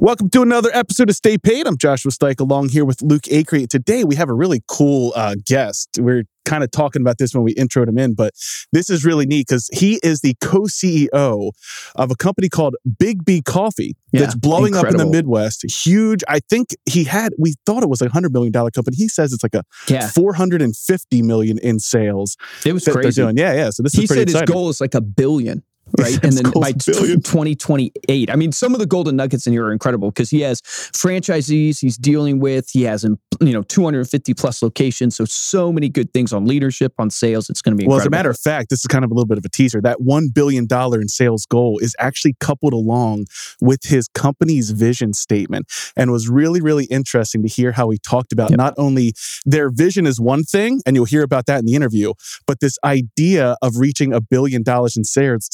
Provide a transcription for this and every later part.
Welcome to another episode of Stay Paid. I'm Joshua Steck along here with Luke Acree. Today we have a really cool uh, guest. We're kind of talking about this when we introed him in, but this is really neat because he is the co-CEO of a company called Biggby Coffee Yeah, that's blowing up in the Midwest. Huge. I think he had, we thought it was a $100 million company. He says it's like a Yeah, 450 million in sales it was crazy. Yeah, yeah. So this He is pretty said his goal is like a billion, right? And then by billion. 2028. I mean, some of the golden nuggets in here are incredible because he has franchisees he's dealing with. He has, you know, 250 plus locations. So, so many good things on leadership, on sales. It's going to be Well, incredible. as a matter of fact, this is kind of a little bit of a teaser. That $1 billion in sales goal is actually coupled along with his company's vision statement and was really, really interesting to hear how he talked about Yep. not only their vision is one thing, and you'll hear about that in the interview, but this idea of reaching a billion dollars in sales,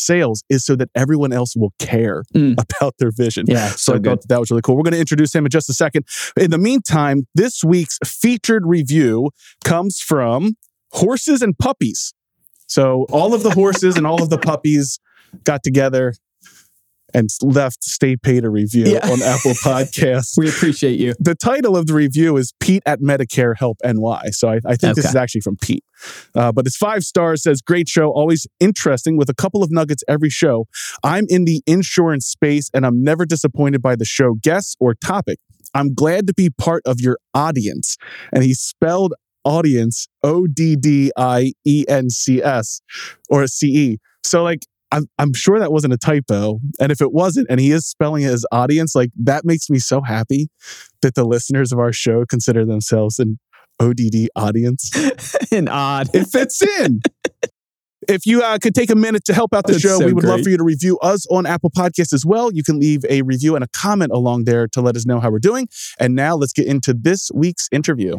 is so that everyone else will care Mm. about their vision. yeah, So, so I good. thought that, that was really cool. We're going to introduce him in just a second. In the meantime, this week's featured review comes from horses and puppies. So all of the horses and all of the puppies got together and left Stay Paid a review Yeah. on Apple Podcasts. We appreciate you. The title of the review is Pete at Medicare Help NY. So I, I think this is actually from Pete. Uh, but it's five stars, says great show, always interesting with a couple of nuggets every show. I'm in the insurance space and I'm never disappointed by the show guests or topic. I'm glad to be part of your audience. And he spelled audience O D D I E N C S or C E. So like I'm, I'm sure that wasn't a typo. And if it wasn't, and he is spelling it as audience, like that makes me so happy that the listeners of our show consider themselves an ODD audience. and odd. It fits in. If you uh, could take a minute to help out the That's show, so we would love for you to review us on Apple Podcasts as well. You can leave a review and a comment along there to let us know how we're doing. And now let's get into this week's interview.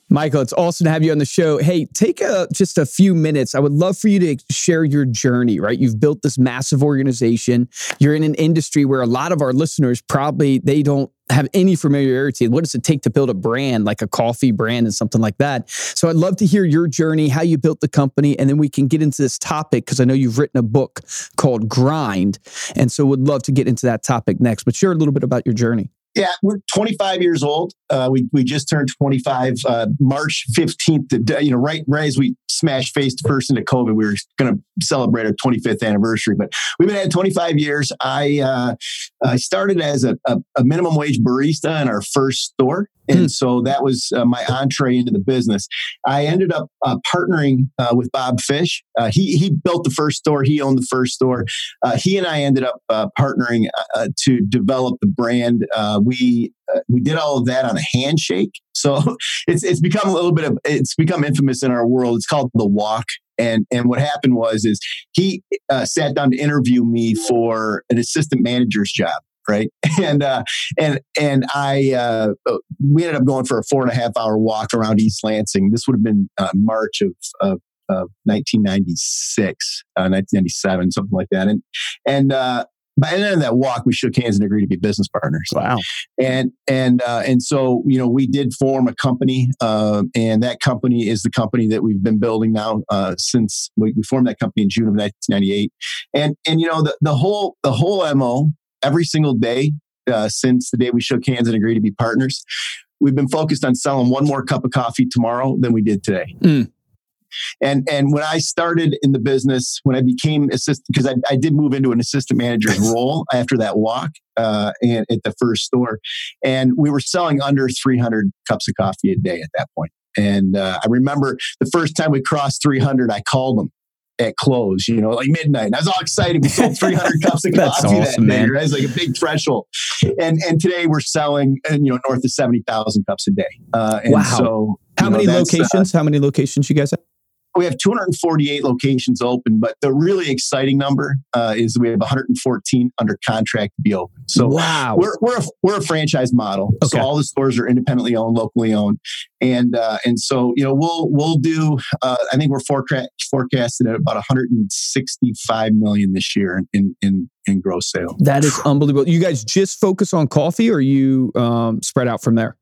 Michael, it's awesome to have you on the show. Hey, take a, just a few minutes. I would love for you to share your journey, right? You've built this massive organization. You're in an industry where a lot of our listeners probably they don't have any familiarity. What does it take to build a brand like a coffee brand and something like that? So I'd love to hear your journey, how you built the company, and then we can get into this topic because I know you've written a book called Grind. And so would love to get into that topic next. But share a little bit about your journey. Yeah, we're 25 years old. Uh, we we just turned 25 uh, March 15th. You know, right right as we smashed face first into COVID, we were going to celebrate our 25th anniversary. But we've been at 25 years. I uh, I started as a, a, a minimum wage barista in our first store, and Hmm. so that was uh, my entree into the business. I ended up uh, partnering uh, with Bob Fish. Uh, he he built the first store. He owned the first store. Uh, he and I ended up uh, partnering uh, to develop the brand. Uh, we uh, we did all of that on a handshake. So it's it's become a little bit of it's become infamous in our world. It's called the walk. And and what happened was is he uh, sat down to interview me for an assistant manager's job. Right. And, uh, and, and I, uh, we ended up going for a four and a half hour walk around East Lansing. This would have been uh, March of, of, of 1996, uh, 1997, something like that. And, and, uh, by the end of that walk, we shook hands and agreed to be business partners. Wow. And and uh, and so you know we did form a company, uh, and that company is the company that we've been building now uh, since we, we formed that company in June of 1998. And and you know the the whole the whole mo every single day uh, since the day we shook hands and agreed to be partners, we've been focused on selling one more cup of coffee tomorrow than we did today. Mm. And and when I started in the business, when I became assistant, because I, I did move into an assistant manager's role after that walk uh, and at the first store, and we were selling under 300 cups of coffee a day at that point. And uh, I remember the first time we crossed 300, I called them at close, you know, like midnight. And I was all excited. We sold 300 cups of coffee awesome, that day. man. Right? It's like a big threshold. And and today we're selling, and you know, north of 70,000 cups a day. Uh, and Wow. so How know, many that's, uh, locations? How many locations you guys have? We have 248 locations open, but the really exciting number uh, is we have 114 under contract to be open. So wow, we're we're a, we're a franchise model. Okay. So all the stores are independently owned, locally owned, and uh, and so you know we'll we'll do. Uh, I think we're forecast forecasted at about 165 million this year in in in gross sales. that is unbelievable. You guys just focus on coffee, or you um, spread out from there?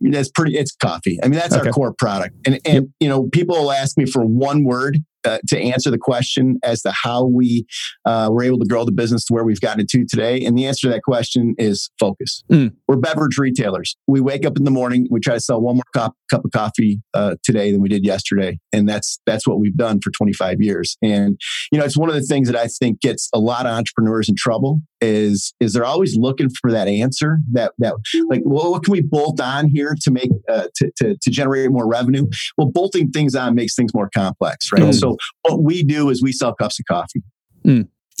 That's pretty. It's coffee. I mean, that's Okay. our core product. And and you know, people will ask me for one word uh, to answer the question as to how we uh, were able to grow the business to where we've gotten it to today. And the answer to that question is focus. Mm. We're beverage retailers. We wake up in the morning. We try to sell one more cup, cup of coffee uh, today than we did yesterday, and that's that's what we've done for 25 years. And you know, it's one of the things that I think gets a lot of entrepreneurs in trouble is is they're always looking for that answer that that like well, what can we bolt on here to make uh, to, to to generate more revenue? Well bolting things on makes things more complex right? Mm. so what we do is we sell cups of coffee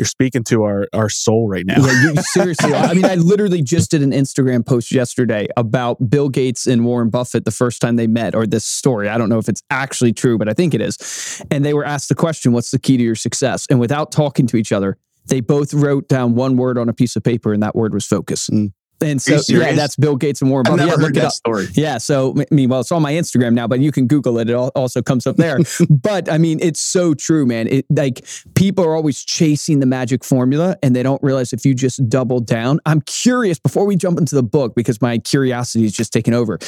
You're speaking to our our soul right now. Yeah, you, seriously. I mean, I literally just did an Instagram post yesterday about Bill Gates and Warren Buffett the first time they met, or this story. I don't know if it's actually true, but I think it is. And they were asked the question, What's the key to your success? And without talking to each other, they both wrote down one word on a piece of paper, and that word was focus. Mm. And so, yeah, that's Bill Gates and Warren Buffett. never Yeah, look it that up. story Yeah. So, I mean, well, it's on my Instagram now, but you can Google it. It also comes up there. but I mean, it's so true, man. It like people are always chasing the magic formula and they don't realize if you just double down. I'm curious before we jump into the book, because my curiosity is just taking over.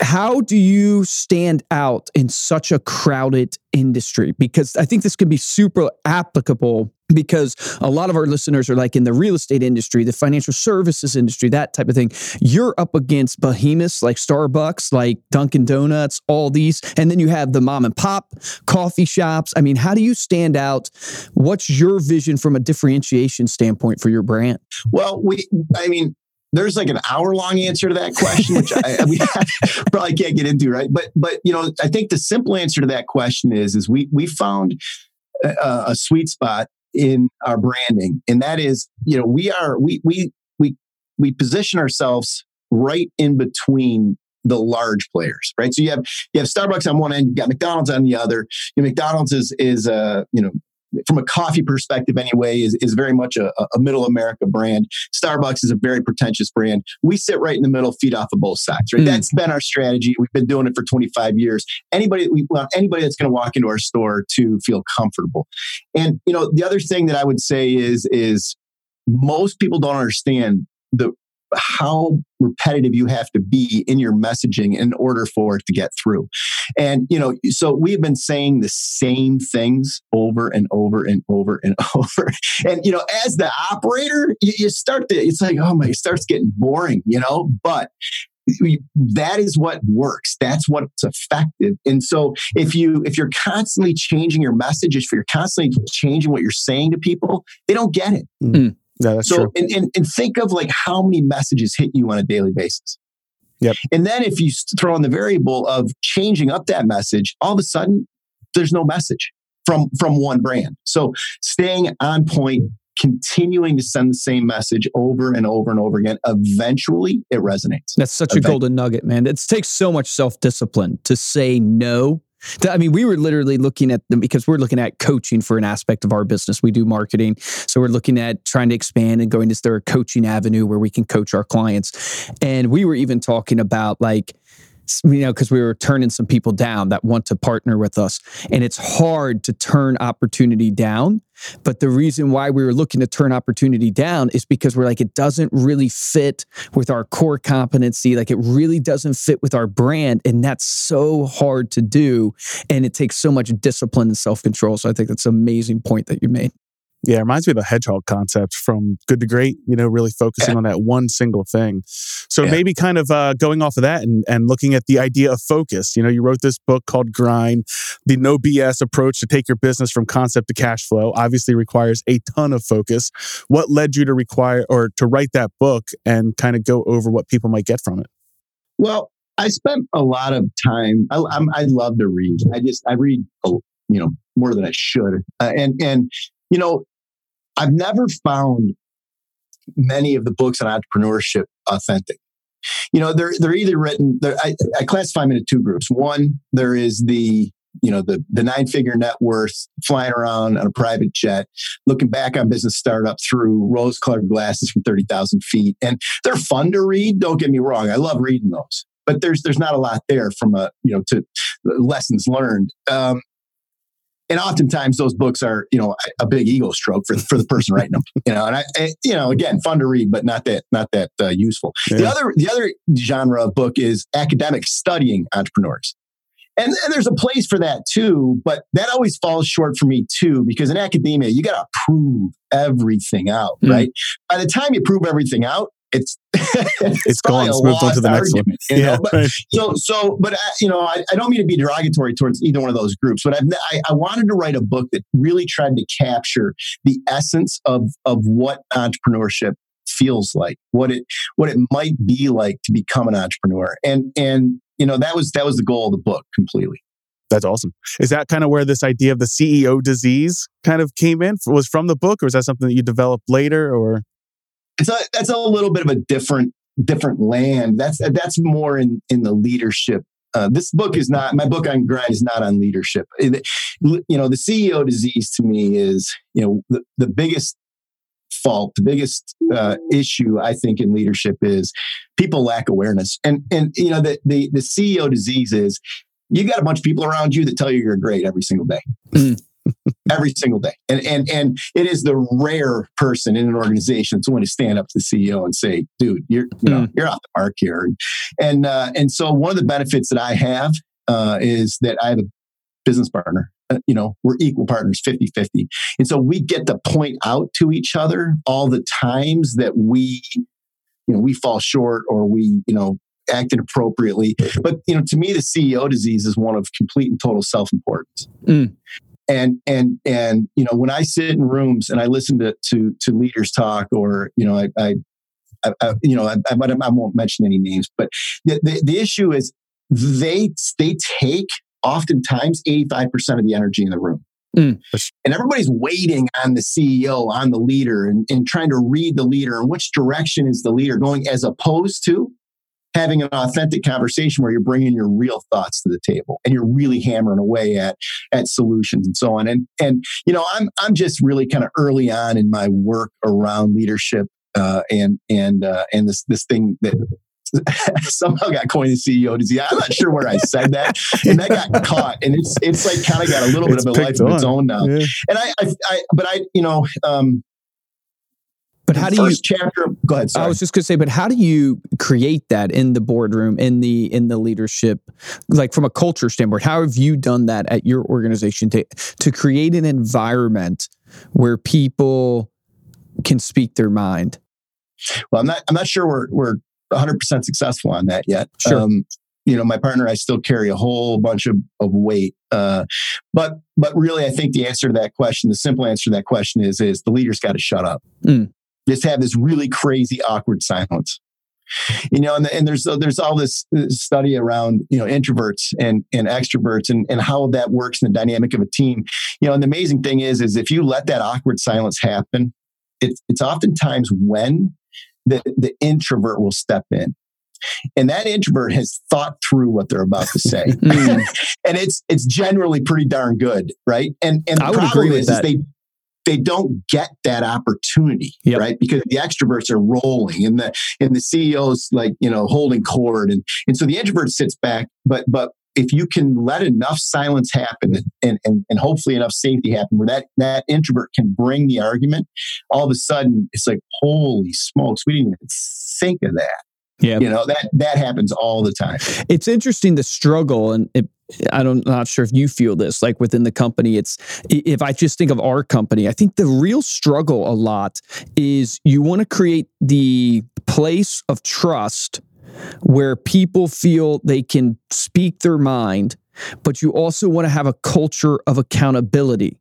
How do you stand out in such a crowded industry? Because I think this can be super applicable because a lot of our listeners are like in the real estate industry, the financial services industry, that type of thing. You're up against behemoths like Starbucks, like Dunkin' Donuts, all these. And then you have the mom and pop coffee shops. I mean, how do you stand out? What's your vision from a differentiation standpoint for your brand? well we i mean there's like an hour long answer to that question which I, we probably can't get into right? But but you know i think the simple answer to that question is is we we found a, a sweet spot in our branding. And that is you know we are we we we we position ourselves right in between the large players right? So you have you have starbucks on one end you've got mcdonald's on the other. You know, mcdonald's is is uh you know from a coffee perspective anyway is, is very much a, a middle america brand. Starbucks is a very pretentious brand. We sit right in the middle feed off of both sides right? Mm. that's been our strategy. We've been doing it for 25 years. Anybody we want anybody that's going to walk into our store to feel comfortable. And you know the other thing that i would say is is most people don't understand the how repetitive you have to be in your messaging in order for it to get through. And you know so we've been saying the same things over and over and over and over. And you know as the operator you, you start to it's like oh my it starts getting boring you know? But that is what works. That's what's effective. And so if you if you're constantly changing your messages if you're constantly changing what you're saying to people they don't get it hmm. Yeah, that's so true. and, and, and think of like how many messages hit you on a daily basis Yep. and then if you throw in the variable of changing up that message all of a sudden there's no message from from one brand so staying on point continuing to send the same message over and over and over again eventually it resonates That's such a golden nugget, man. It takes so much self discipline to say no. I mean, we were literally looking at them because we're looking at coaching for an aspect of our business. We do marketing. So we're looking at trying to expand and going to their coaching avenue where we can coach our clients. And we were even talking about like, you know, because we were turning some people down that want to partner with us. And it's hard to turn opportunity down. But the reason why we were looking to turn opportunity down is because we're like, it doesn't really fit with our core competency. Like it really doesn't fit with our brand. And that's so hard to do. And it takes so much discipline and self control. So I think that's an amazing point that you made. Yeah, it reminds me of the hedgehog concept from Good to Great, you know, really focusing on that one single thing. So Yeah. maybe kind of uh, going off of that and, and looking at the idea of focus. You know, you wrote this book called Grind, the no BS approach to take your business from concept to cash flow obviously requires a ton of focus. What led you to require or to write that book and kind of go over what people might get from it? Well, I spent a lot of time. I, I'm, I love to read. I just I read, you know, more than I should. Uh, and and you know, I've never found many of the books on entrepreneurship authentic. You know, they're they're either written. They're, I, I classify them into two groups. One, there is the you know the the nine figure net worth, flying around on a private jet, looking back on business startup through rose colored glasses from thirty thousand feet, and they're fun to read. Don't get me wrong, I love reading those, but there's there's not a lot there from a you know to lessons learned. Um, and oftentimes those books are you know a big ego stroke for, for the person writing them you know and i, you know again fun to read but not that not that uh, useful yeah. the other the other genre of book is academic studying entrepreneurs and, and there's a place for that too but that always falls short for me too because in academia you got to prove everything out mm. right by the time you prove everything out it's it's, it's gone. Let's move on to the next argument, one. yeah, but, right. So so, but uh, you know, I, I, don't mean to be derogatory towards either one of those groups, but I've, I, I wanted to write a book that really tried to capture the essence of of what entrepreneurship feels like, what it what it might be like to become an entrepreneur, and and you know that was that was the goal of the book completely. That's awesome. Is that kind of where this idea of the CEO disease kind of came in? Was from the book, or is that something that you developed later, or? It's a, that's a little bit of a different different land. That's that's more in in the leadership. Uh, this book is not my book on grind is not on leadership. You know, the CEO disease to me is you know the, the biggest fault, the biggest uh, issue I think in leadership is people lack awareness. And and you know the the, the CEO disease is you got a bunch of people around you that tell you you're great every single day. Mm every single day. And and and it is the rare person in an organization to want to stand up to the CEO and say, "Dude, you're you know mm. you're off the mark here." And uh, and so one of the benefits that I have uh, is that I have a business partner. Uh, you know, we're equal partners, 50 50. And so we get to point out to each other all the times that we, you know, we fall short or we, you know, act inappropriately. But, you know, to me, the CEO disease is one of complete and total self importance. Mm and and and you know when i sit in rooms and i listen to to, to leaders talk or you know i, I, I you know I, I, I, won't mention any names but the, the, the issue is they they take oftentimes 85% of the energy in the room mm. and everybody's waiting on the ceo on the leader and, and trying to read the leader and which direction is the leader going as opposed to having an authentic conversation where you're bringing your real thoughts to the table and you're really hammering away at at solutions and so on. And and you know, I'm I'm just really kind of early on in my work around leadership uh, and and uh, and this this thing that somehow got coined the CEO disease. I'm not sure where I said that, and that got caught, and it's it's like kind of got a little bit it's of a life on. of its own now. Yeah. And I, I, I, but I, you know, um, but how do you chapter? Go ahead. Sorry. I was just going to say, but how do you create that in the boardroom, in the in the leadership, like from a culture standpoint? How have you done that at your organization to to create an environment where people can speak their mind? Well, I'm not. I'm not sure we're we're 100 percent successful on that yet. Sure. Um, you know, my partner, I still carry a whole bunch of, of weight. Uh, but but really, I think the answer to that question, the simple answer to that question is is the leader's got to shut up. Mm just have this really crazy awkward silence. You know and, and there's there's all this study around you know introverts and and extroverts and and how that works in the dynamic of a team. You know and the amazing thing is is if you let that awkward silence happen it's it's oftentimes when the the introvert will step in. And that introvert has thought through what they're about to say. Hmm. and it's it's generally pretty darn good right? And and the I would problem agree is, with is they they don't get that opportunity, yep. right? Because the extroverts are rolling and the and the CEOs like, you know, holding court and and so the introvert sits back, but but if you can let enough silence happen and, and, and hopefully enough safety happen where that, that introvert can bring the argument, all of a sudden it's like, holy smokes, we didn't even think of that. Yeah. You know, that that happens all the time. It's interesting the struggle and it, I don't not sure if you feel this like within the company it's if I just think of our company I think the real struggle a lot is you want to create the place of trust where people feel they can speak their mind but you also want to have a culture of accountability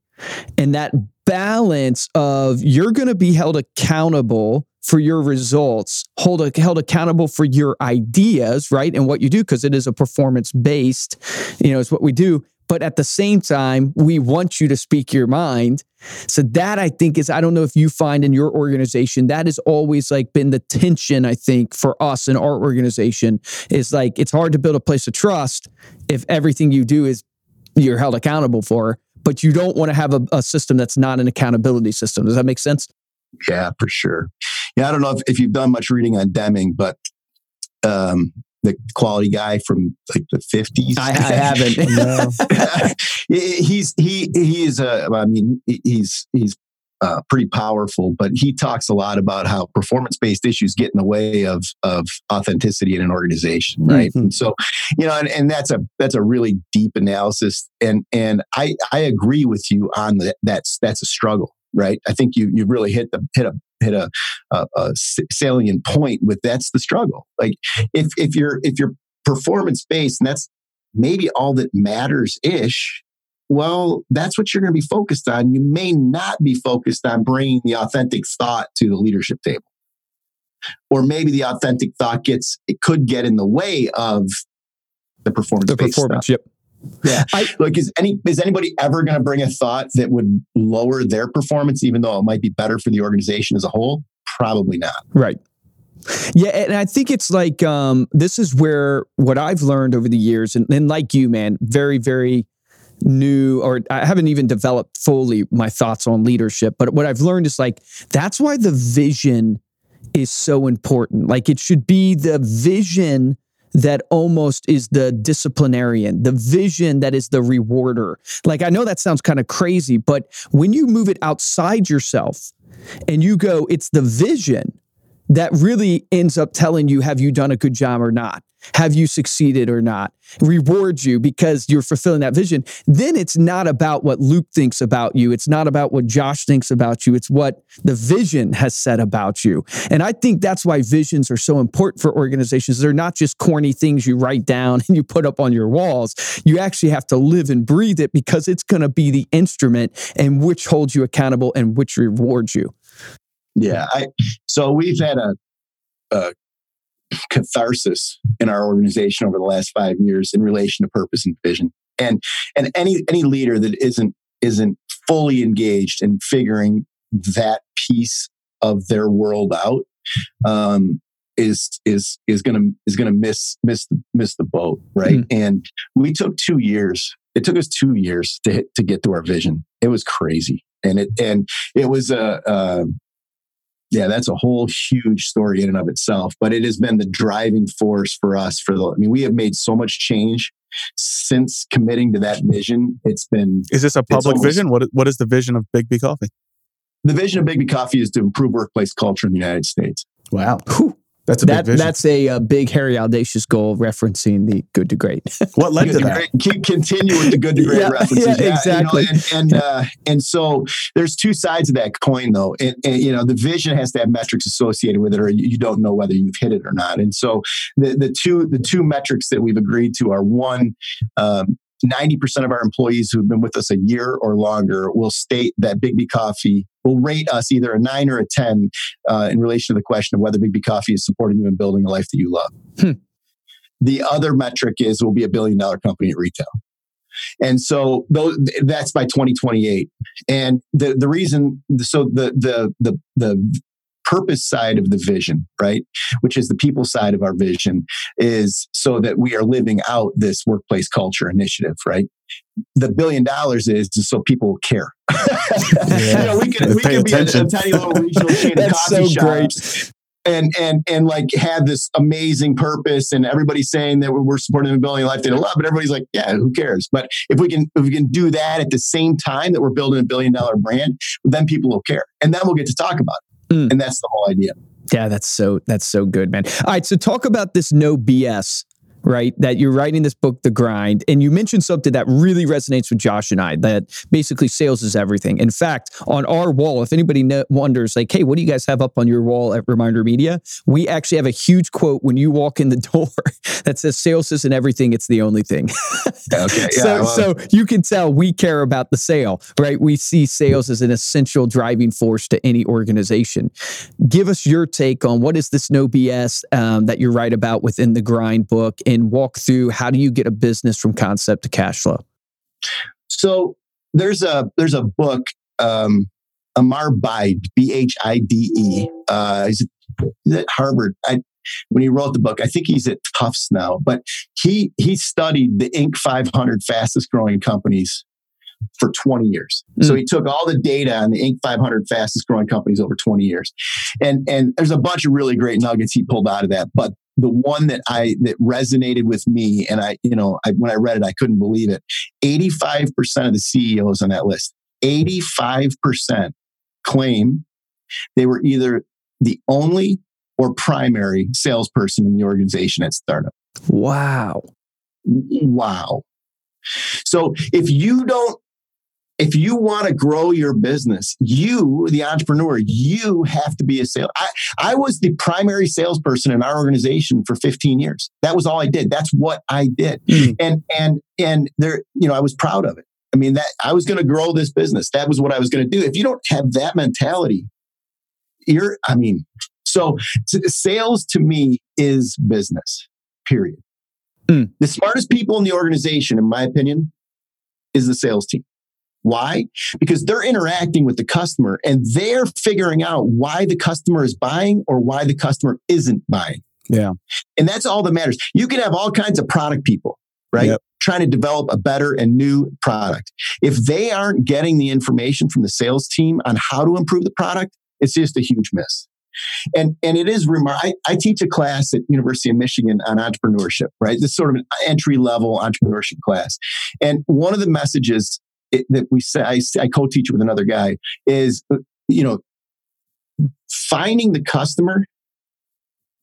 and that balance of you're going to be held accountable for your results, hold held accountable for your ideas, right? And what you do, because it is a performance based, you know, it's what we do. But at the same time, we want you to speak your mind. So that I think is, I don't know if you find in your organization, that has always like been the tension, I think, for us in our organization is like, it's hard to build a place of trust if everything you do is you're held accountable for, but you don't want to have a, a system that's not an accountability system. Does that make sense? Yeah, for sure. Yeah, I don't know if, if you've done much reading on Deming, but um, the quality guy from like the 50s. I, I haven't. he's he he is a I mean he's he's uh, pretty powerful, but he talks a lot about how performance based issues get in the way of of authenticity in an organization, right? Mm-hmm. And so, you know, and, and that's a that's a really deep analysis, and and I I agree with you on that. That's that's a struggle, right? I think you you really hit the hit a hit a, a, a salient point with that's the struggle. Like if if you're if you're performance based, and that's maybe all that matters ish well, that's what you're going to be focused on. You may not be focused on bringing the authentic thought to the leadership table. Or maybe the authentic thought gets, it could get in the way of the performance. The performance, stuff. yep. Yeah. I, like, is any is anybody ever going to bring a thought that would lower their performance, even though it might be better for the organization as a whole? Probably not. Right. Yeah, and I think it's like um, this is where what I've learned over the years, and, and like you, man, very, very new or I haven't even developed fully my thoughts on leadership, but what I've learned is like that's why the vision is so important. Like it should be the vision that almost is the disciplinarian, the vision that is the rewarder. Like I know that sounds kind of crazy, but when you move it outside yourself and you go, it's the vision that really ends up telling you, have you done a good job or not? Have you succeeded or not? Rewards you because you're fulfilling that vision. Then it's not about what Luke thinks about you. It's not about what Josh thinks about you. It's what the vision has said about you. And I think that's why visions are so important for organizations. They're not just corny things you write down and you put up on your walls. You actually have to live and breathe it because it's going to be the instrument and which holds you accountable and which rewards you. Yeah. I, so we've had a, a catharsis in our organization over the last five years in relation to purpose and vision. And and any any leader that isn't isn't fully engaged in figuring that piece of their world out um, is is is gonna is gonna miss miss miss the boat, right? Mm. And we took two years. It took us two years to hit, to get to our vision. It was crazy, and it and it was a, a yeah, that's a whole huge story in and of itself. But it has been the driving force for us for the, I mean, we have made so much change since committing to that vision. It's been. Is this a public almost, vision? What, what is the vision of Big B Coffee? The vision of Biggby Coffee is to improve workplace culture in the United States. Wow. Whew. That's a that, That's a, a, big, hairy, audacious goal referencing the good to great. what led to that? Keep continue with the good to great yeah, references. Yeah, yeah exactly. You know, and and, uh, and, so there's two sides of that coin, though. And, and, you know, the vision has to have metrics associated with it, or you don't know whether you've hit it or not. And so the the two the two metrics that we've agreed to are one. Um, 90% of our employees who've been with us a year or longer will state that Biggby Coffee will rate us either a nine or a 10 uh, in relation to the question of whether Biggby Coffee is supporting you in building a life that you love. Hmm. The other metric is we'll be a billion dollar company at retail. And so those, that's by 2028. And the, the reason, so the, the, the, the purpose side of the vision, right? Which is the people side of our vision is so that we are living out this workplace culture initiative, right? The billion dollars is just so people will care. yeah. you know, we could, we could be a, a, tiny little regional chain of coffee so shops. Great and and and like have this amazing purpose and everybody's saying that we're supporting the building a life they love but everybody's like yeah who cares but if we can if we can do that at the same time that we're building a billion dollar brand then people will care and then we'll get to talk about it Mm. And that's the whole idea. Yeah, that's so that's so good, man. All right, so talk about this no BS right? That you're writing this book, The Grind, and you mentioned something that really resonates with Josh and I that basically sales is everything. In fact, on our wall, if anybody wonders, like, hey, what do you guys have up on your wall at Reminder Media? We actually have a huge quote when you walk in the door that says, sales isn't everything, it's the only thing. okay. Yeah, so, well. so you can tell we care about the sale, right? We see sales as an essential driving force to any organization. Give us your take on what is this no BS um, that you write about within the Grind book and walk through how do you get a business from concept to cash flow? So there's a there's a book, um, Amar Bhide, B H I D E. Uh, he's, at Harvard. I when he wrote the book. I think he's at Tufts now, but he he studied the Inc. 500 fastest growing companies for 20 years. Mm. So he took all the data on the Inc. 500 fastest growing companies over 20 years, and and there's a bunch of really great nuggets he pulled out of that. But the one that I that resonated with me, and I you know I, when I read it, I couldn't believe it. 85 percent of the CEOs on that list, 85 percent claim they were either the only or primary salesperson in the organization at startup. Wow. Wow. So if you don't if you want to grow your business, you, the entrepreneur, you have to be a sales. I, I was the primary salesperson in our organization for 15 years. That was all I did. That's what I did. Mm. And and and there, you know, I was proud of it. I mean, that I was going to grow this business. That was what I was going to do. If you don't have that mentality, you're, I mean, so sales to me is business, period. Mm. The smartest people in the organization, in my opinion, is the sales team. Why? Because they're interacting with the customer and they're figuring out why the customer is buying or why the customer isn't buying. Yeah. And that's all that matters. You can have all kinds of product people, right? Yep. Trying to develop a better and new product. If they aren't getting the information from the sales team on how to improve the product, it's just a huge miss. And and it is remarkable. I, I teach a class at University of Michigan on entrepreneurship, right? This sort of an entry level entrepreneurship class. And one of the messages it, that we say I, I co-teach with another guy is you know finding the customer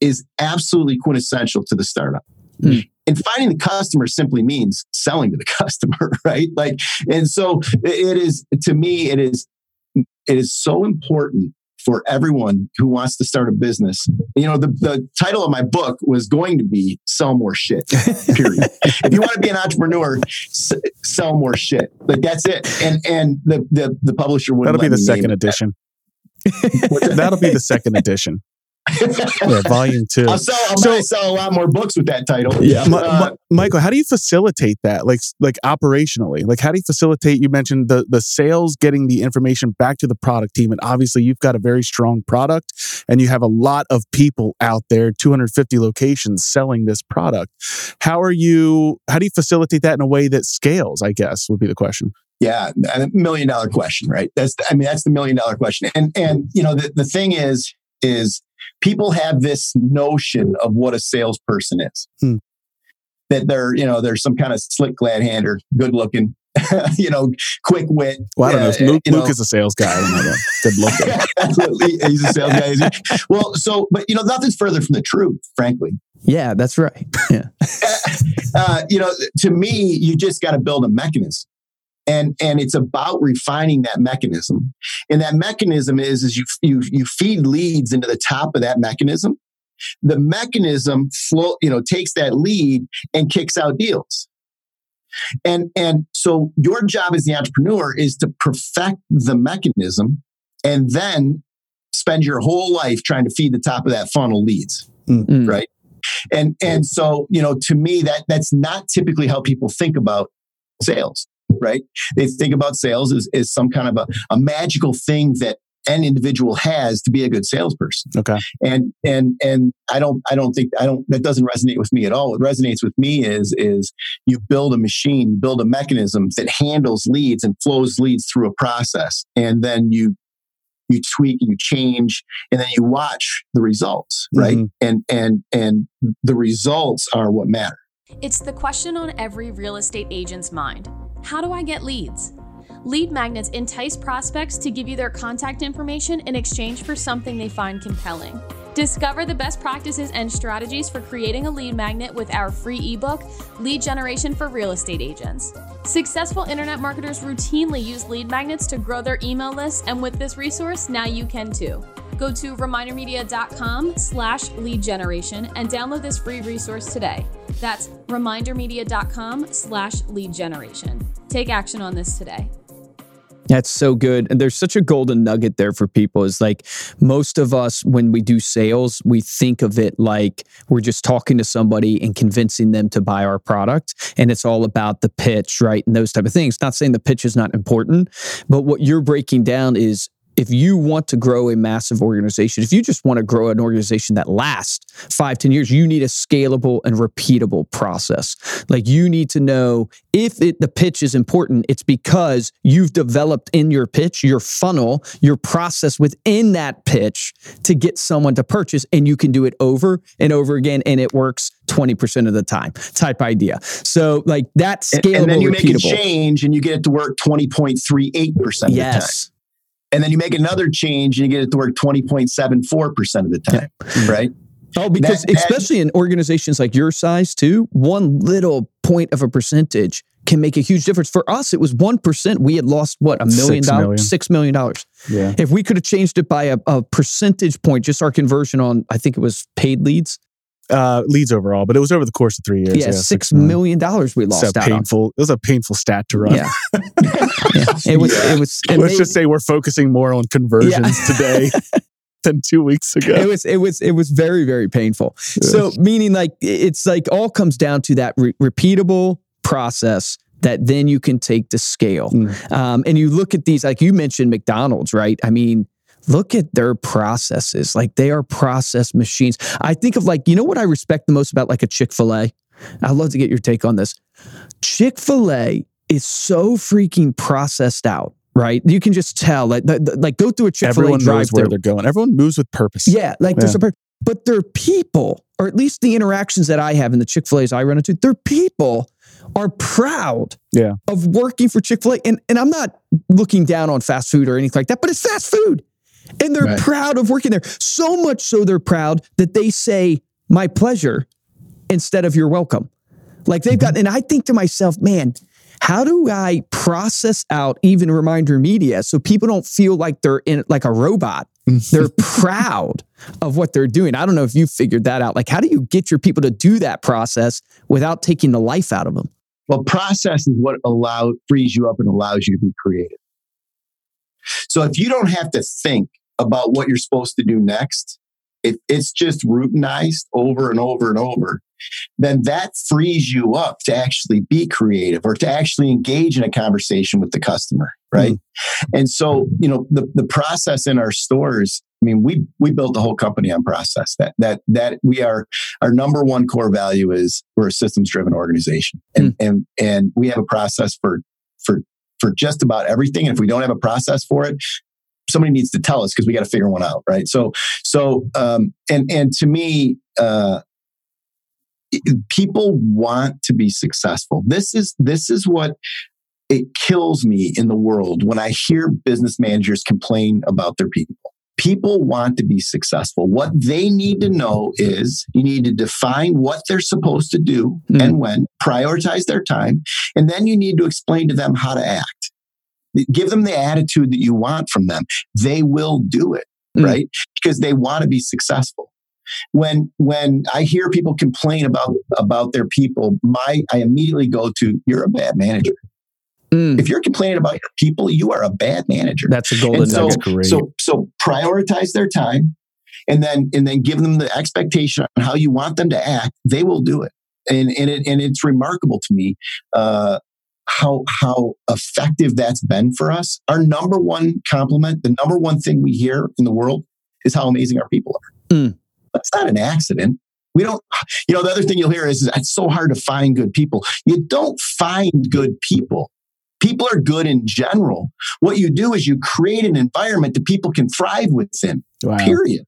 is absolutely quintessential to the startup. Hmm. And finding the customer simply means selling to the customer, right? Like, and so it is to me, it is it is so important for everyone who wants to start a business. You know, the, the title of my book was going to be Sell More Shit, period. if you want to be an entrepreneur, s- sell more shit. Like that's it. And and the the, the publisher would That'll be the second edition. That'll be the second edition yeah, volume two. I'll sell. I'll so, sell a lot more books with that title. Yeah, uh, Michael, how do you facilitate that? Like, like operationally, like how do you facilitate? You mentioned the the sales getting the information back to the product team, and obviously you've got a very strong product, and you have a lot of people out there, 250 locations selling this product. How are you? How do you facilitate that in a way that scales? I guess would be the question. Yeah, a million dollar question, right? That's I mean that's the million dollar question, and and you know the the thing is is people have this notion of what a salesperson is. Hmm. That they're, you know, they're some kind of slick glad hander, good looking, you know, quick wit. Well, I don't uh, know. Luke, Luke know. is a sales guy. I don't know. Good looking. He's a sales guy. Well, so, but you know, nothing's further from the truth, frankly. Yeah, that's right. Yeah. uh, you know, to me, you just got to build a mechanism and and it's about refining that mechanism. And that mechanism is is you you you feed leads into the top of that mechanism. The mechanism flow you know takes that lead and kicks out deals. And and so your job as the entrepreneur is to perfect the mechanism and then spend your whole life trying to feed the top of that funnel leads mm-hmm. right? And and so you know to me that that's not typically how people think about sales right? They think about sales as, as some kind of a, a magical thing that an individual has to be a good salesperson. Okay. And and and I don't I don't think I don't that doesn't resonate with me at all. What resonates with me is is you build a machine, build a mechanism that handles leads and flows leads through a process. And then you you tweak, you change, and then you watch the results, right? Mm-hmm. And and and the results are what matter. It's the question on every real estate agent's mind. How do I get leads? Lead magnets entice prospects to give you their contact information in exchange for something they find compelling. Discover the best practices and strategies for creating a lead magnet with our free ebook, Lead Generation for Real Estate Agents. Successful internet marketers routinely use lead magnets to grow their email lists, and with this resource, now you can too. Go to remindermedia.com slash lead generation and download this free resource today. That's remindermedia.com slash lead generation. Take action on this today. That's so good. And there's such a golden nugget there for people is like most of us, when we do sales, we think of it like we're just talking to somebody and convincing them to buy our product. And it's all about the pitch, right? And those type of things. Not saying the pitch is not important, but what you're breaking down is if you want to grow a massive organization, if you just want to grow an organization that lasts five, ten years, you need a scalable and repeatable process. Like you need to know if it, the pitch is important, it's because you've developed in your pitch, your funnel, your process within that pitch to get someone to purchase, and you can do it over and over again, and it works 20% of the time type idea. So like that's scalable, and, and then you repeatable. make a change and you get it to work 20.38% yes and then you make another change and you get it to work 20.74% of the time, yeah. right? Oh, because that, especially that, in organizations like your size too, one little point of a percentage can make a huge difference. For us, it was 1%. We had lost what, a million dollars? Six million dollars. Yeah. If we could have changed it by a, a percentage point, just our conversion on, I think it was paid leads, uh, leads overall, but it was over the course of three years. Yeah, yeah six million dollars we lost. So painful. On. It was a painful stat to run. Yeah, yeah. it was. It was. Let's made, just say we're focusing more on conversions yeah. today than two weeks ago. It was. It was. It was very very painful. So meaning like it's like all comes down to that re- repeatable process that then you can take to scale. Mm. Um, and you look at these, like you mentioned McDonald's, right? I mean, look at their processes. Like they are process machines. I think of like, you know what I respect the most about like a Chick fil A? I'd love to get your take on this. Chick fil A is so freaking processed out. Right, you can just tell. Like, like go through a Chick Fil A drive. Knows where they're going. Everyone moves with purpose. Yeah, like yeah. there's a purpose but their people, or at least the interactions that I have in the Chick fil A's I run into, their people are proud yeah. of working for Chick fil A. And, and I'm not looking down on fast food or anything like that, but it's fast food. And they're right. proud of working there. So much so they're proud that they say, my pleasure instead of you're welcome. Like they've mm-hmm. got, and I think to myself, man, how do I process out even reminder media so people don't feel like they're in like a robot? Mm. they're proud of what they're doing. I don't know if you figured that out. Like, how do you get your people to do that process without taking the life out of them? Well, process is what allows frees you up and allows you to be creative. So if you don't have to think about what you're supposed to do next, if it's just routinized over and over and over, then that frees you up to actually be creative or to actually engage in a conversation with the customer, right? Mm. And so, you know, the, the process in our stores, I mean, we we built the whole company on process. That that that we are our number one core value is we're a systems driven organization. And mm. and and we have a process for for just about everything. And if we don't have a process for it, somebody needs to tell us because we got to figure one out, right? So, so, um, and and to me, uh, people want to be successful. This is this is what it kills me in the world when I hear business managers complain about their people. People want to be successful. What they need to know is you need to define what they're supposed to do mm. and when, prioritize their time, and then you need to explain to them how to act. Give them the attitude that you want from them. They will do it, mm. right? Because they want to be successful. When when I hear people complain about about their people, my I immediately go to you're a bad manager. Mm. If you're complaining about your people, you are a bad manager. That's a golden so, nugget. So so prioritize their time and then and then give them the expectation on how you want them to act. They will do it. And and it, and it's remarkable to me uh, how how effective that's been for us. Our number one compliment, the number one thing we hear in the world is how amazing our people are. Mm. That's not an accident. We don't, you know, the other thing you'll hear is, is it's so hard to find good people. You don't find good people. People are good in general. What you do is you create an environment that people can thrive within. Wow. Period.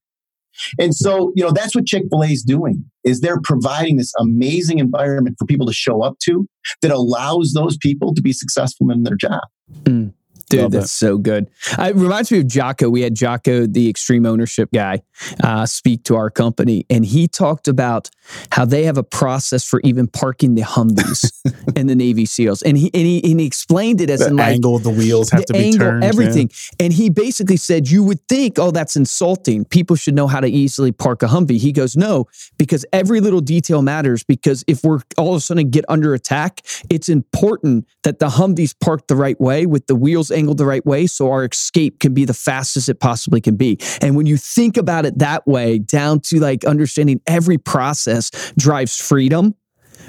And so, you know, that's what Chick-fil-A is doing is they're providing this amazing environment for people to show up to that allows those people to be successful in their job. Mm. Dude, Love that's so good. It reminds me of Jocko. We had Jocko, the extreme ownership guy, uh, speak to our company, and he talked about how they have a process for even parking the Humvees and the Navy SEALs, and he and he, and he explained it as the in like angle of the wheels have the to be angle, turned, everything. Yeah. And he basically said, you would think, oh, that's insulting. People should know how to easily park a Humvee. He goes, no, because every little detail matters. Because if we're all of a sudden get under attack, it's important that the Humvees parked the right way with the wheels angled the right way so our escape can be the fastest it possibly can be. And when you think about it that way, down to like understanding every process drives freedom,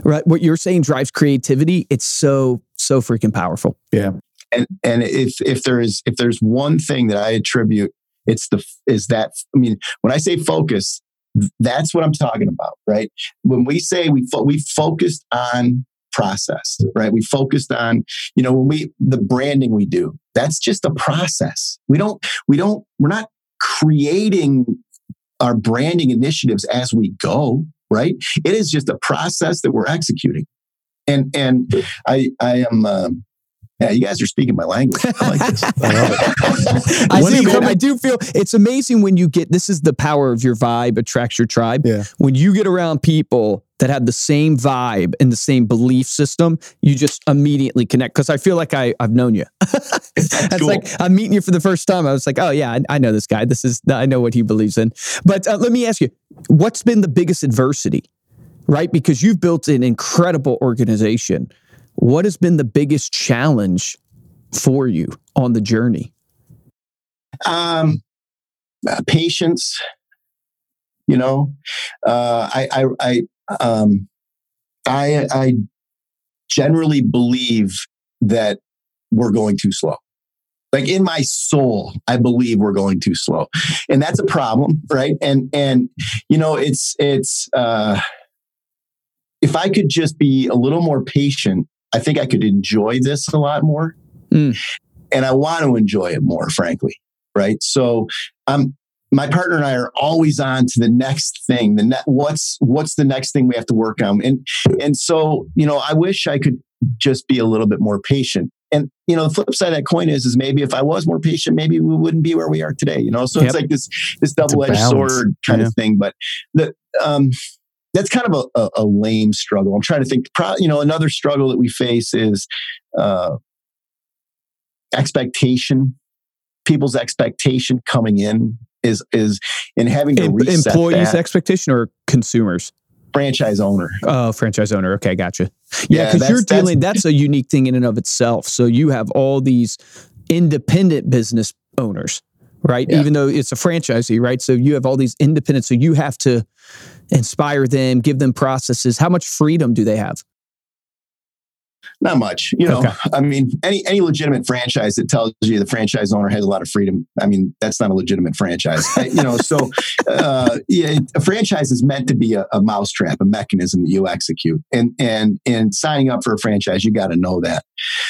right? What you're saying drives creativity. It's so, so freaking powerful. Yeah. and and if if there is if there's one thing that I attribute, it's the is that I mean when I say focus, that's what I'm talking about, right? When we say we fo- we focused on process, right? We focused on, you know, when we the branding we do, that's just a process. We don't we don't we're not creating our branding initiatives as we go, right? It is just a process that we're executing. And and I I am um, yeah, you guys are speaking my language. I like this. I love it. I, do, I do feel it's amazing when you get this is the power of your vibe attracts your tribe. Yeah. When you get around people that have the same vibe and the same belief system, you just immediately connect. Because I feel like I, I've known you. it's cool. like I'm meeting you for the first time. I was like, oh yeah, I, I know this guy. This is I know what he believes in. But uh, let me ask you, what's been the biggest adversity? Right, because you've built an incredible organization what has been the biggest challenge for you on the journey? Um, uh, patience. You know, uh, I, I, I, um, I, I generally believe that we're going too slow. Like in my soul, I believe we're going too slow, and that's a problem, right? And and you know, it's it's. Uh, if I could just be a little more patient I think I could enjoy this a lot more. Mm. And I want to enjoy it more, frankly. Right. So I'm my partner and I are always on to the next thing. The ne- what's what's the next thing we have to work on? And and so, you know, I wish I could just be a little bit more patient. And you know, the flip side of that coin is is maybe if I was more patient, maybe we wouldn't be where we are today. You know, so yep. it's like this this double edged sword kind yeah. of thing. But the um that's kind of a, a, a, lame struggle. I'm trying to think. You know, another struggle that we face is uh, expectation. People's expectation coming in is is in having to Em- reset employees' that. expectation or consumers. Franchise owner. Oh, franchise owner. Okay, gotcha. Yeah, because yeah, you're dealing. That's, that's a unique thing in and of itself. So you have all these independent business owners right? Yeah. Even though it's a franchisee, right? So you have all these independent. So you have to inspire them, give them processes? How much freedom do they have? Not much, you know. Okay. I mean, any any legitimate franchise that tells you the franchise owner has a lot of freedom. I mean, that's not a legitimate franchise, you know. So, uh, yeah, a franchise is meant to be a, a mousetrap, a mechanism that you execute, and and and signing up for a franchise, you got to know that.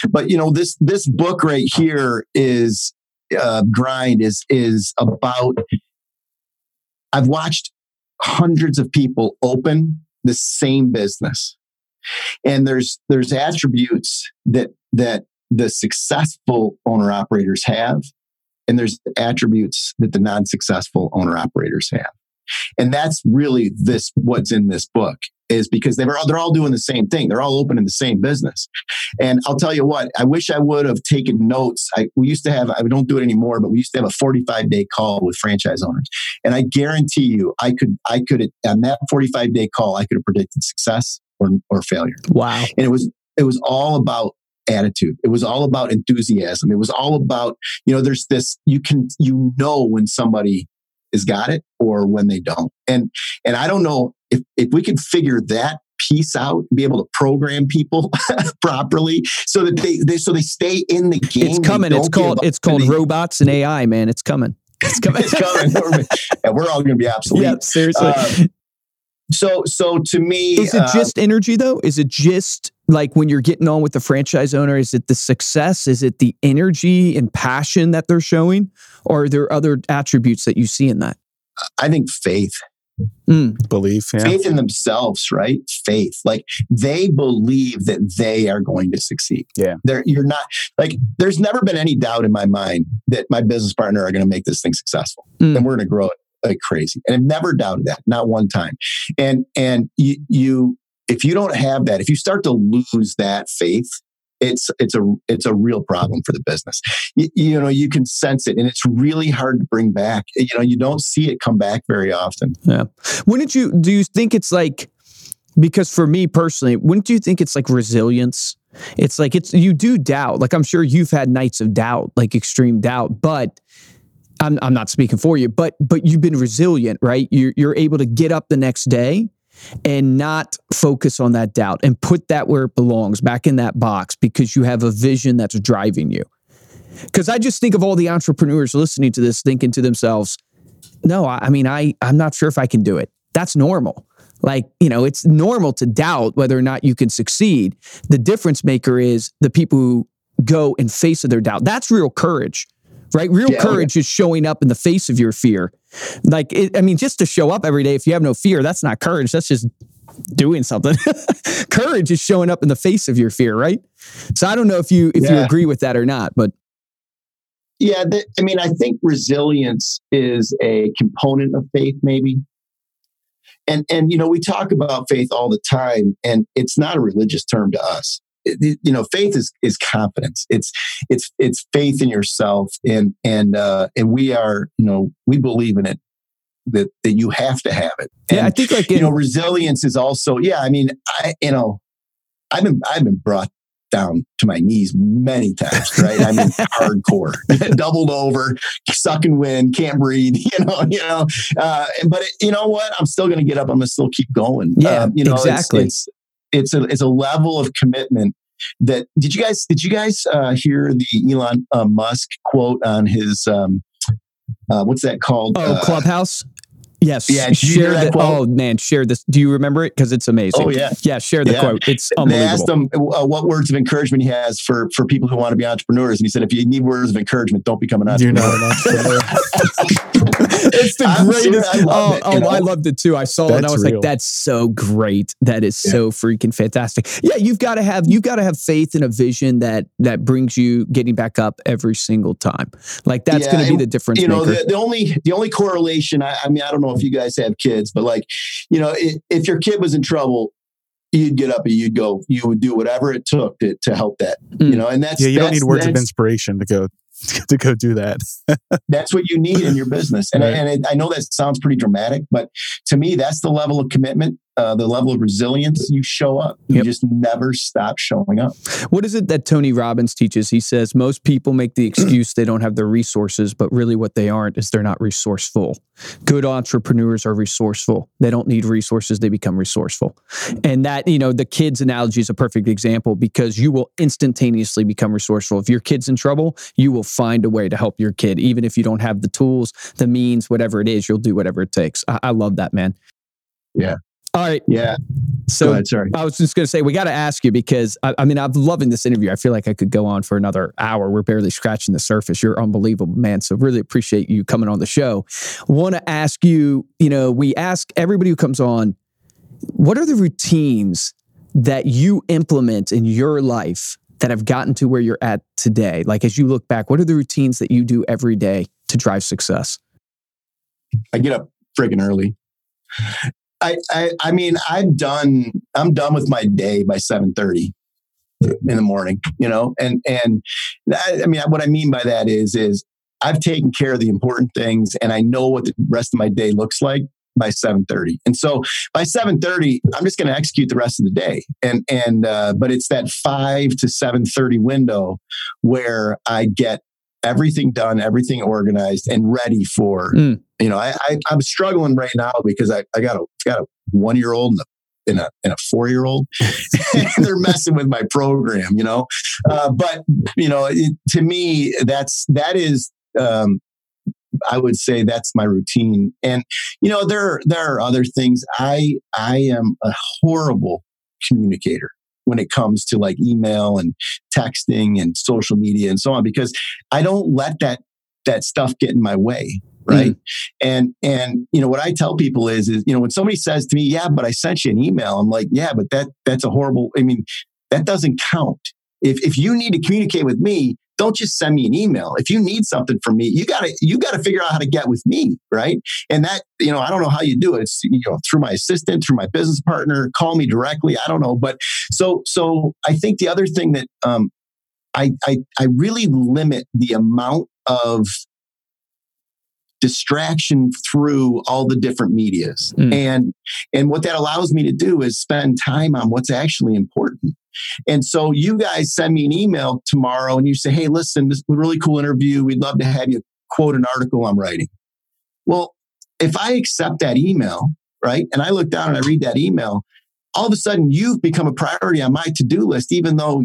But you know, this this book right here is uh, grind is is about. I've watched hundreds of people open the same business. And there's there's attributes that that the successful owner operators have and there's attributes that the non-successful owner operators have. And that's really this what's in this book is because they're all, they're all doing the same thing. They're all opening the same business. And I'll tell you what, I wish I would have taken notes. I, we used to have, I don't do it anymore, but we used to have a 45 day call with franchise owners. And I guarantee you, I could, I could, on that 45 day call, I could have predicted success or, or failure. Wow. And it was, it was all about attitude. It was all about enthusiasm. It was all about, you know, there's this, you can, you know, when somebody has got it or when they don't. And, and I don't know if, if we could figure that piece out be able to program people properly so that they, they so they stay in the game it's coming. it's called it's called robots and ai man. It's coming. It's coming. It's coming. And we're all going to be obsolete. Yeah seriously. Uh, so so to me is it uh, just energy though? Is it just like when you're getting on with the franchise owner is it the success? Is it the energy and passion that they're showing? Or are there other attributes that you see in that? I think faith Mm. Belief, yeah. faith in themselves, right? Faith, like they believe that they are going to succeed. Yeah, They're, you're not like. There's never been any doubt in my mind that my business partner are going to make this thing successful, mm. and we're going to grow it like crazy. And I've never doubted that, not one time. And and you, you, if you don't have that, if you start to lose that faith, it's it's a it's a real problem for the business. You, you, know, you can sense it, and it's really hard to bring back. You know, you don't see it come back very often. Yeah. Wouldn't you? Do you think it's like? Because for me personally, wouldn't you think it's like resilience? It's like it's you do doubt. Like I'm sure you've had nights of doubt, like extreme doubt, but. I'm, I'm not speaking for you, but but you've been resilient, right? You're you're able to get up the next day and not focus on that doubt and put that where it belongs back in that box because you have a vision that's driving you Because I just think of all the entrepreneurs listening to this, thinking to themselves, no, I, I mean, I, I'm not sure if I can do it. That's normal. Like, you know, it's normal to doubt whether or not you can succeed. The difference maker is the people who go in face of their doubt. That's real courage, right? Real yeah, oh, courage yeah. is showing up in the face of your fear. Like, it, I mean, just to show up every day, if you have no fear, that's not courage. That's just doing something. courage is showing up in the face of your fear, right? So I don't know if you if yeah. you agree with that or not, but yeah, the, I mean, I think resilience is a component of faith, maybe. And and you know, we talk about faith all the time, and it's not a religious term to us you know faith is is confidence it's it's it's faith in yourself and and uh and we are you know we believe in it that that you have to have it and, yeah i think like you know resilience is also yeah i mean i you know i've been i've been brought down to my knees many times, right? I mean, hardcore, doubled over, sucking wind, can't breathe, you know, you know. Uh, but it, you know what? I'm still going to get up. I'm going to still keep going. Yeah, um, you know, exactly. It's, it's, it's a it's a level of commitment that did you guys did you guys uh, hear the Elon uh, Musk quote on his um, uh, what's that called? Oh, uh, Clubhouse. Yes. Yeah. Share the, oh man, share this. Do you remember it? Because it's amazing. Oh yeah. Yeah. Share the yeah. quote. It's unbelievable. They asked him uh, what words of encouragement he has for for people who want to be entrepreneurs, and he said, "If you need words of encouragement, don't become an entrepreneur." You're not an entrepreneur. it's the I'm greatest. I oh, it, oh I loved it too. I saw that's it. and I was real. like, "That's so great. That is yeah. so freaking fantastic." Yeah, you've got to have you've got to have faith in a vision that that brings you getting back up every single time. Like that's yeah, going to be the difference. You know, the, the, only the only correlation. I, I mean, I don't know if you guys have kids, but like, you know, if, if your kid was in trouble, you'd get up and you'd go, you would do whatever it took to, to help that, mm. you know, and that's, yeah, you that's, don't need words of inspiration to go, to go do that. that's what you need in your business. And, right. and it, I know that sounds pretty dramatic, but to me, that's the level of commitment uh, the level of resilience, you show up. You yep. just never stop showing up. What is it that Tony Robbins teaches? He says most people make the excuse they don't have the resources, but really what they aren't is they're not resourceful. Good entrepreneurs are resourceful. They don't need resources, they become resourceful. And that, you know, the kids analogy is a perfect example because you will instantaneously become resourceful. If your kid's in trouble, you will find a way to help your kid. Even if you don't have the tools, the means, whatever it is, you'll do whatever it takes. I, I love that, man. Yeah. All right. Yeah. So ahead, sorry. I was just going to say, we got to ask you because I, I, mean, I'm loving this interview. I feel like I could go on for another hour. We're barely scratching the surface. You're unbelievable, man. So really appreciate you coming on the show. Want to ask you, you know, we ask everybody who comes on, what are the routines that you implement in your life that have gotten to where you're at today? Like, as you look back, what are the routines that you do every day to drive success? I get up freaking early. I, I, I mean, I'm done. I'm done with my day by seven thirty in the morning. You know, and and I, I mean, what I mean by that is is I've taken care of the important things, and I know what the rest of my day looks like by 7:30. And so by 7:30, I'm just going to execute the rest of the day. And and uh, but it's that 5 to 7:30 window where I get everything done, everything organized and ready for, mm. you know, I, I, am struggling right now because I, I got a, got a one year old and a, and a, and a four year old and they're messing with my program, you know? Uh, but, you know, it, to me, that's, that is, um, I would say that's my routine. And, you know, there, there are other things. I, I am a horrible communicator when it comes to like email and texting and social media and so on because I don't let that that stuff get in my way right mm. and and you know what i tell people is is you know when somebody says to me yeah but i sent you an email i'm like yeah but that that's a horrible i mean that doesn't count if if you need to communicate with me don't just send me an email. If you need something from me, you gotta you gotta figure out how to get with me, right? And that you know I don't know how you do it. It's you know through my assistant, through my business partner, call me directly. I don't know, but so so I think the other thing that um, I I I really limit the amount of distraction through all the different medias mm. and and what that allows me to do is spend time on what's actually important and so you guys send me an email tomorrow and you say, hey, listen, this is a really cool interview. We'd love to have you quote an article I'm writing. Well, if I accept that email, right, and I look down and I read that email, all of a sudden you've become a priority on my to do list, even though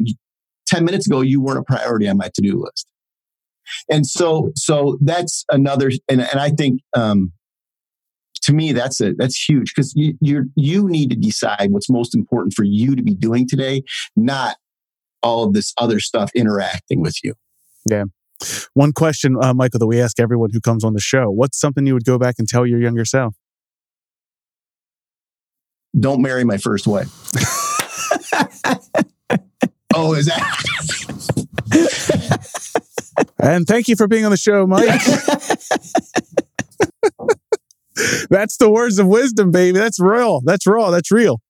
10 minutes ago you weren't a priority on my to do list. And so, so that's another, and, and I think, um, to me, that's a, that's huge because you, you you need to decide what's most important for you to be doing today, not all of this other stuff interacting with you. Yeah. One question, uh, Michael, that we ask everyone who comes on the show: What's something you would go back and tell your younger self? Don't marry my first wife. oh, is that? and thank you for being on the show, Mike. That's the words of wisdom, baby. That's real. That's raw. That's real.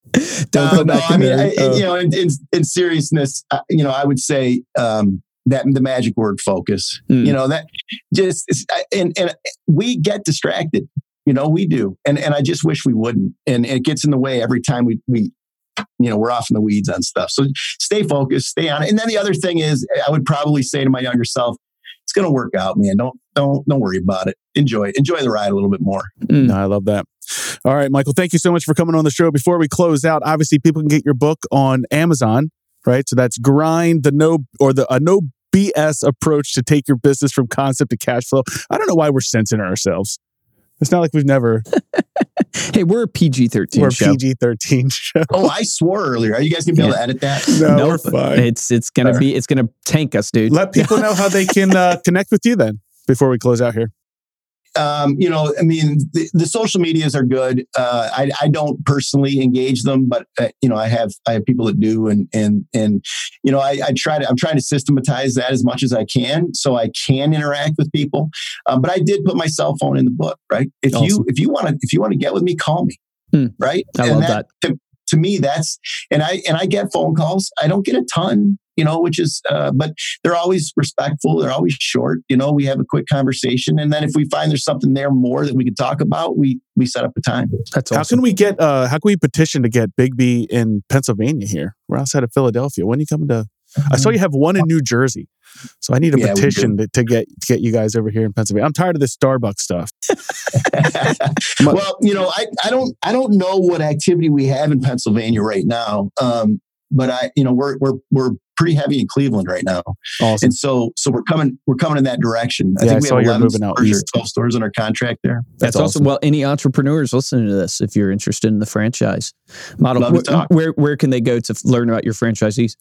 Don't come no, back I mean, me. I, you know, in, in, in seriousness, uh, you know, I would say um, that the magic word focus. Mm. You know, that just I- and and we get distracted. You know, we do, and and I just wish we wouldn't. And it gets in the way every time we we. You know, we're off in the weeds on stuff. So stay focused, stay on it. And then the other thing is, I would probably say to my younger self, "It's going to work out, man. Don't don't don't worry about it. Enjoy. Enjoy the ride a little bit more." Mm. No, I love that. All right, Michael, thank you so much for coming on the show. Before we close out, obviously people can get your book on Amazon, right? So that's grind the no or the a no BS approach to take your business from concept to cash flow. I don't know why we're censoring ourselves. It's not like we've never Hey, we're a PG thirteen we're show. PG thirteen show. Oh, I swore earlier. Are you guys gonna be able to edit that? No, Nope. we're fine. It's it's gonna be it's gonna tank us, dude. Let people know how they can uh, connect with you then before we close out here. Um, you know, I mean, the, the social medias are good. Uh, I, I don't personally engage them, but uh, you know, I have I have people that do, and and and you know, I, I try to I'm trying to systematize that as much as I can, so I can interact with people. Um, but I did put my cell phone in the book, right? If you if you want to if you want to get with me, call me, Hmm. right? I And love that. To, to me, that's and I and I get phone calls. I don't get a ton, you know, which is, uh, but they're always respectful. They're always short. You know, we have a quick conversation, and then if we find there's something there more that we can talk about, we we set up a time. That's How can we get uh how can we petition to get Biggby in Pennsylvania here? We're outside of Philadelphia. When are you coming to I saw you have one in New Jersey. So I need a Yeah, petition to, to get to get you guys over here in Pennsylvania. I'm tired of this Starbucks stuff. well, you know, I, I don't I don't know what activity we have in Pennsylvania right now, um, but I you know we're we're we're pretty heavy in Cleveland right now, Awesome. and so so we're coming we're coming in that direction. I Yeah, think we saw have you're 11 moving out stores or 12 stores in our contract there. That's, awesome. Well, any entrepreneurs listening to this, if you're interested in the franchise model, Love wh- where where can they go to learn about your franchisees?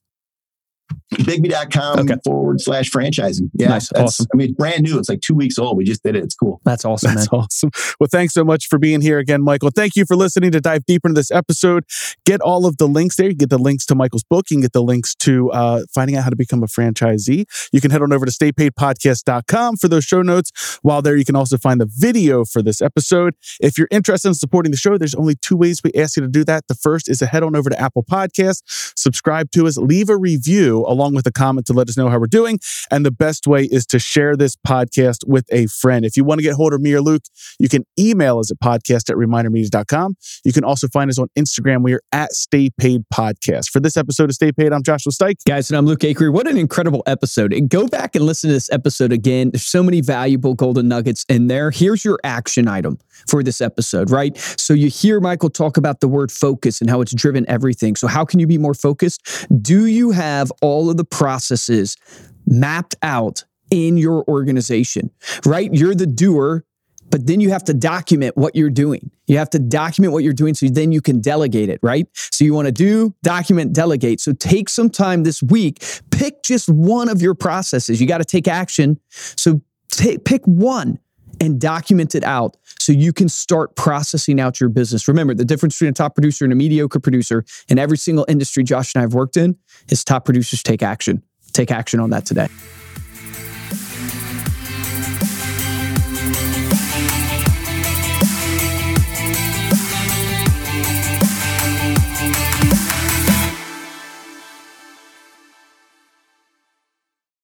Biggby.com Okay. forward slash franchising. Yeah, Nice. that's- Awesome. I mean, it's brand new. It's like two weeks old. We just did it. It's cool. That's awesome, That's man. awesome. Well, thanks so much for being here again, Michael. Thank you for listening to dive deeper into this episode. Get all of the links there. You can get the links to Michael's book. You can get the links to uh, finding out how to become a franchisee. You can head on over to staypaidpodcast.com for those show notes. While there, you can also find the video for this episode. If you're interested in supporting the show, there's only two ways we ask you to do that. The first is to head on over to Apple Podcasts, subscribe to us, leave a review along with a comment to let us know how we're doing. And the best way is to share this podcast with a friend. If you want to get hold of me or Luke, you can email us at podcast at remindermedia.com. You can also find us on Instagram. We are at Stay Paid Podcast. For this episode of Stay Paid, I'm Joshua Steck. Guys, and I'm Luke Acree. What an incredible episode. And go back and listen to this episode again. There's so many valuable golden nuggets in there. Here's your action item for this episode, right? So you hear Michael talk about the word focus and how it's driven everything. So how can you be more focused? Do you have all of the processes mapped out in your organization, right? You're the doer, but then you have to document what you're doing. You have to document what you're doing so then you can delegate it, right? So you want to do, document, delegate. So take some time this week, pick just one of your processes. You got to take action. So take pick one and document it out so you can start processing out your business. Remember, the difference between a top producer and a mediocre producer in every single industry Josh and I have worked in is top producers take action. Take action on that today.